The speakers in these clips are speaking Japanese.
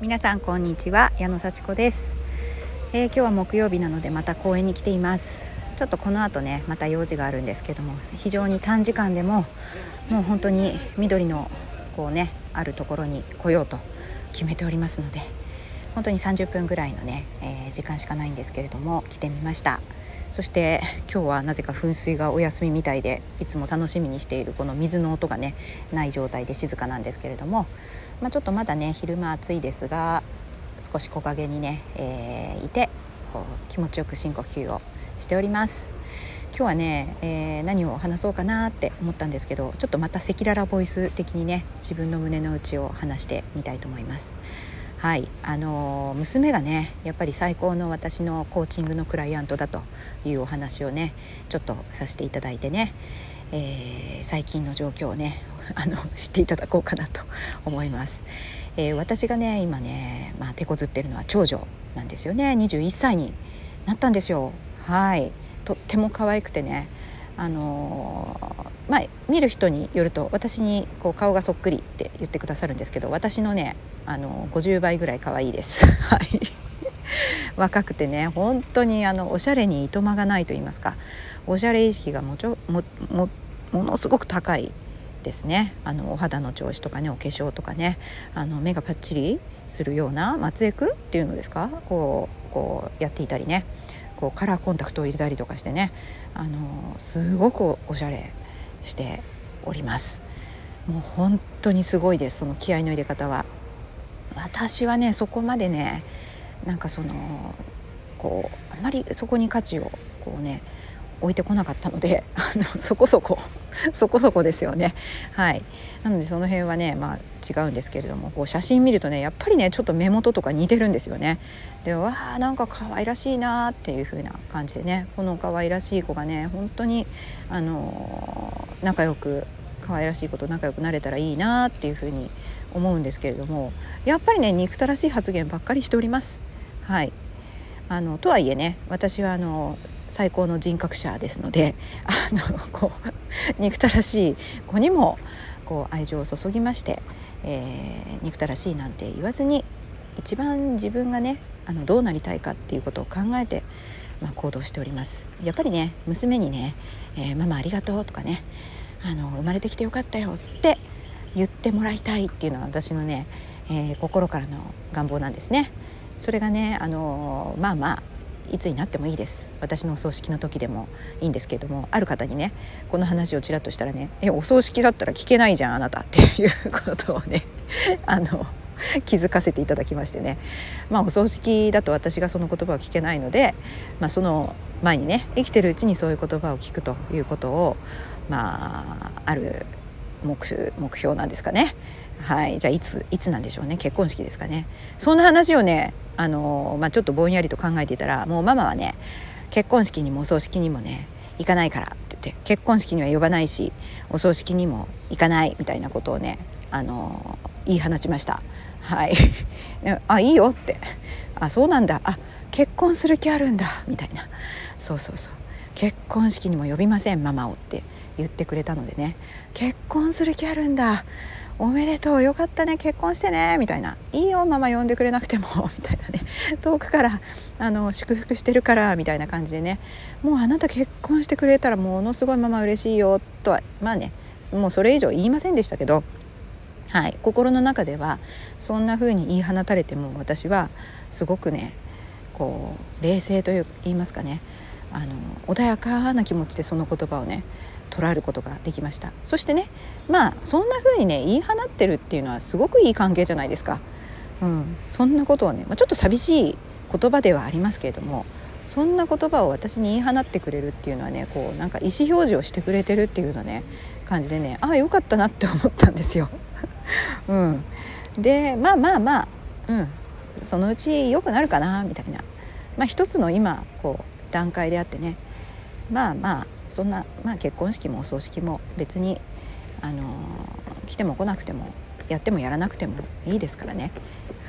皆さんこんにちは矢野幸子です、えー、今日は木曜日なのでまた公園に来ています。ちょっとこの後ねまた用事があるんですけども非常に短時間でももう本当に緑のこうねあるところに来ようと決めておりますので本当に30分ぐらいのね、えー、時間しかないんですけれども来てみました。そして今日はなぜか噴水がお休みみたいでいつも楽しみにしているこの水の音がねない状態で静かなんですけれども、まあ、ちょっとまだね昼間暑いですが少し木陰にね、えー、いてこう気持ちよく深呼吸をしております。今日はね、えー、何を話そうかなって思ったんですけどちょっとまた赤裸々ボイス的にね自分の胸の内を話してみたいと思います。はい。あの娘がねやっぱり最高の私のコーチングのクライアントだというお話をねちょっとさせていただいてね、えー、最近の状況をね あの知っていただこうかなと思います。えー、私がね今ね、まあ、手こずってるのは長女なんですよね。21歳になったんですよ。はい。とっても可愛くてねあのー、まあ、見る人によると私にこう顔がそっくりって言ってくださるんですけど私のねあの50倍ぐらい可愛いです。はい。若くてね本当にあのおしゃれにいとまがないと言いますか。おしゃれ意識がもちょももものすごく高いですね。あのお肌の調子とかねお化粧とかねあの目がパッチリするような松江区っていうのですか？こうこうやっていたりね。こうカラーコンタクトを入れたりとかしてね。あのすごくおしゃれ。しております。もう本当にすごいですその気合の入れ方は。私はねそこまでねなんかそのこうあんまりそこに価値をこうね置いてこなかったので あのそこそこそこそこですよね。はい。なのでその辺はねまあ違うんですけれどもこう写真見るとねやっぱりねちょっと目元とか似てるんですよね。でわあなんか可愛らしいなっていう風な感じでねこの可愛らしい子がね本当にあの仲良く可愛らしい子と仲良くなれたらいいなっていう風に思うんですけれどもやっぱりね憎たらしい発言ばっかりしております。はいあのとはいえね私はあの最高の人格者ですので あのこう憎たらしい子にもこう愛情を注ぎまして、えー、憎たらしいなんて言わずに一番自分がねあのどうなりたいかっていうことを考えて、まあ、行動しておりますやっぱりね娘にね、えー、ママありがとう」とかねあの「生まれてきてよかったよ」って言ってもらいたいっていうのは私のね、えー、心からの願望なんですね。それがねあのまあまあいつになってもいいです私のお葬式の時でもいいんですけれどもある方にねこの話をちらっとしたらね「えお葬式だったら聞けないじゃんあなた」っていうことをねあの 気づかせていただきましてね。まあお葬式だと私がその言葉を聞けないので、まあ、その前にね生きてるうちにそういう言葉を聞くということをまあある目目標なんですかね。はい、じゃあいついつなんでしょうね。結婚式ですかね。そんな話をねあの、まあ、ちょっとぼんやりと考えていたらもうママはね結婚式にもお葬式にもね行かないからって言って結婚式には呼ばないしお葬式にも行かないみたいなことをねあの言い放ちました。はい。あいいよって。あそうなんだ。あ結婚する気あるんだ。みたいな。そうそうそう。結婚式にも呼びません。ママをって言ってくれたのでね。結婚する気あるんだ。おめでとう。よかったね。結婚してね。みたいな。いいよ。ママ呼んでくれなくても。みたいなね。遠くからあの祝福してるから。みたいな感じでね。もうあなた結婚してくれたらものすごいママ嬉しいよ。とはまあね。もうそれ以上言いませんでしたけど。はい。心の中ではそんな風に言い放たれても私はすごくねこう冷静という言いますかね。あの穏やかな気持ちでその言葉をね捉えることができました。そしてねまあそんな風にね言い放ってるっていうのはすごくいい関係じゃないですか、うん、そんなことをね、まあ、ちょっと寂しい言葉ではありますけれどもそんな言葉を私に言い放ってくれるっていうのはねこうなんか意思表示をしてくれてるっていうのね感じでねああよかったなって思ったんですよ。うん、でまあまあまあ、うん、そのうち良くなるかなみたいな、まあ、一つの今こう段階であってね。まあまあそんな、まあ、結婚式もお葬式も別に、あのー、来ても来なくてもやってもやらなくてもいいですからね。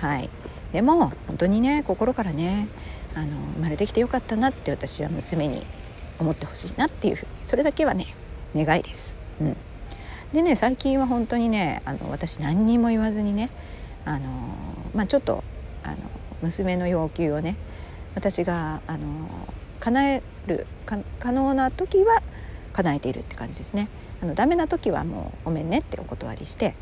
はい、でも本当にね心からねあの生まれてきてよかったなって私は娘に思ってほしいなっていうふうにそれだけはね願いです。うん、でね最近は本当にねあの私何にも言わずにねあの、まあ、ちょっとあの娘の要求をね私があの叶える可能な時は叶えているって感じですね。あのダメな時はもうごめんねってお断りして、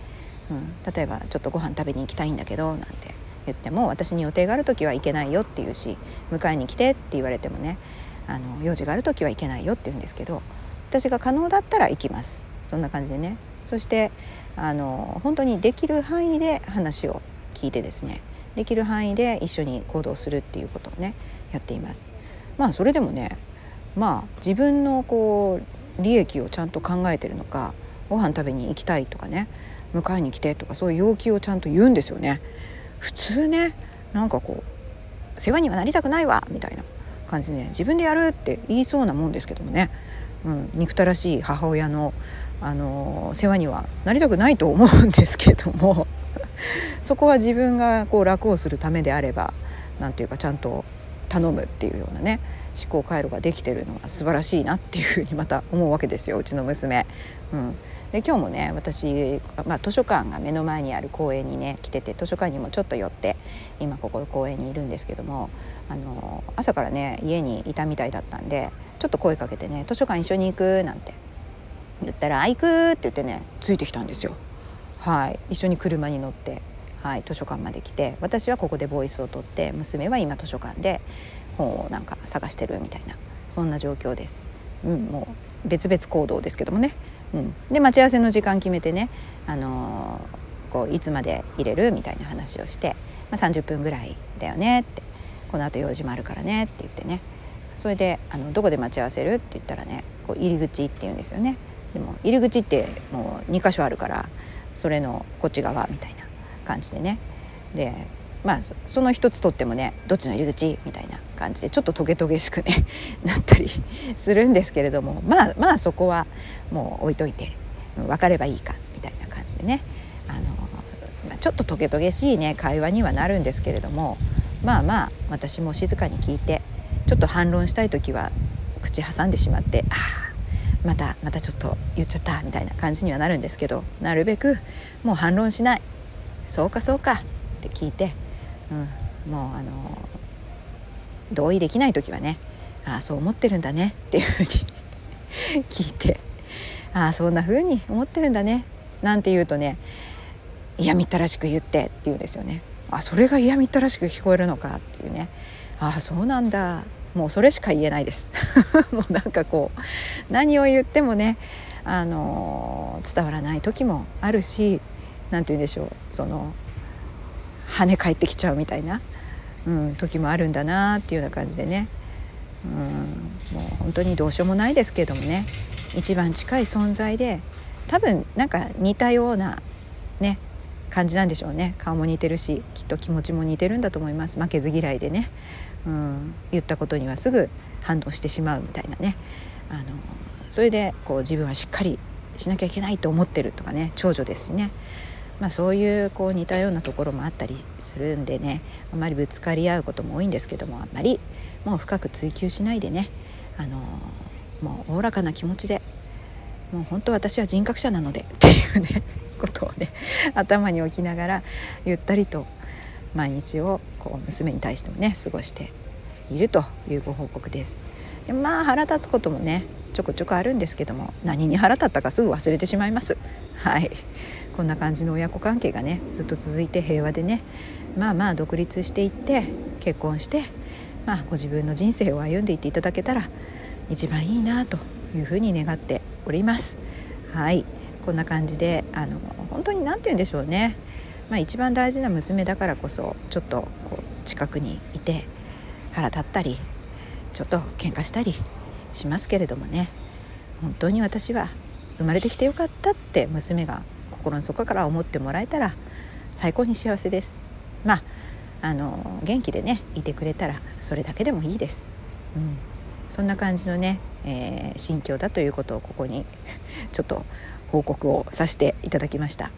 うん、例えばちょっとご飯食べに行きたいんだけどなんて言っても私に予定がある時は行けないよって言うし迎えに来てって言われてもねあの用事がある時は行けないよって言うんですけど私が可能だったら行きますそんな感じでねそしてあの本当にできる範囲で話を聞いてですねできる範囲で一緒に行動するっていうことをねやっています。まあそれでもねまあ自分のこう利益をちゃんと考えてるのかご飯食べに行きたいとかね迎えに来てとかそういう要求をちゃんと言うんですよね。普通ねなんかこう世話にはなりたくないわみたいな感じでね自分でやるって言いそうなもんですけどもね、うん、憎たらしい母親のあの世話にはなりたくないと思うんですけども そこは自分がこう楽をするためであれば何ていうかちゃんと頼むっていうようなね思考回路ができてるのは素晴らしいなっていうふうにまた思うわけですようちの娘。うん、で今日もね私、まあ、図書館が目の前にある公園にね来てて図書館にもちょっと寄って今ここの公園にいるんですけどもあの朝からね家にいたみたいだったんでちょっと声かけてね図書館一緒に行くなんて言ったら「あ行く!」って言ってねついてきたんですよ。はい一緒に車に乗ってはい、図書館まで来て私はここでボイスを取って娘は今図書館で本をなんか探してるみたいなそんな状況です。うん、もう別々行動ですけどもね、うん、で待ち合わせの時間決めてね、あのー、こういつまで入れるみたいな話をして、まあ、30分ぐらいだよねってこのあと用事もあるからねって言ってねそれであのどこで待ち合わせるって言ったらねこう入り口って言うんですよねでも入り口ってもう2箇所あるからそれのこっち側みたいな感じでね。でまあその一つとってもねどっちの入り口みたいな感じでちょっとトゲトゲしくね なったりするんですけれどもまあまあそこはもう置いといて分かればいいかみたいな感じでね。あの、まあ、ちょっとトゲトゲしいね会話にはなるんですけれどもまあまあ私も静かに聞いてちょっと反論したい時は口挟んでしまってああまたまたちょっと言っちゃったみたいな感じにはなるんですけどなるべくもう反論しない。そうかそうか。って聞いて、うん、もうあの同意できない時はねああそう思ってるんだね。っていうふうに 聞いてああそんな風に思ってるんだね。なんて言うとね嫌みったらしく言って。って言うんですよね。あそれが嫌みったらしく聞こえるのか。っていうね。ああそうなんだ。もうそれしか言えないです。もうなんかこう何を言ってもねあの伝わらない時もあるし何て言うんでしょうその跳ね返ってきちゃうみたいな、うん、時もあるんだなっていうような感じでね、うん、もう本当にどうしようもないですけどもね。一番近い存在で多分なんか似たようなね感じなんでしょうね。顔も似てるしきっと気持ちも似てるんだと思います。負けず嫌いでね、うん、言ったことにはすぐ反応してしまうみたいなね。あのそれでこう自分はしっかりしなきゃいけないと思ってるとかね。長女ですしね。まあ、そういうこう似たようなところもあったりするんでね。あまりぶつかり合うことも多いんですけどもあんまりもう深く追求しないでね、あの、もうおおらかな気持ちでもう本当私は人格者なので っていうねことをね頭に置きながらゆったりと毎日をこう娘に対してもね過ごしているというご報告です。でまあ腹立つこともねちょこちょこあるんですけども何に腹立ったかすぐ忘れてしまいます。はいこんな感じの親子関係がねずっと続いて平和でねまあまあ独立していって結婚してまあご自分の人生を歩んでいっていただけたら一番いいなというふうに願っております。はい。こんな感じであの本当に何て言うんでしょうね、まあ、一番大事な娘だからこそちょっとこう近くにいて腹立ったりちょっと喧嘩したりしますけれどもね。本当に私は生まれてきてよかったって娘が心の底から思ってもらえたら最高に幸せです。まああの元気でねいてくれたらそれだけでもいいです、うん、そんな感じのね、えー、心境だということをここに ちょっと報告をさせていただきました。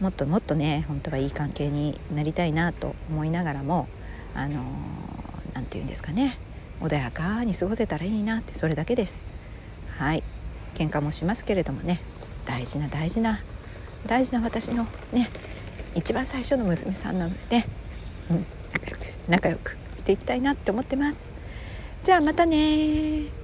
もっともっとね本当はいい関係になりたいなと思いながらもあの何て言うんですかね。穏やかに過ごせたらいいなってそれだけです。はい。喧嘩もしますけれどもね。大事な大事な大事な私のね一番最初の娘さんなのでね、うん、仲良くしていきたいなって思ってます。じゃあまたね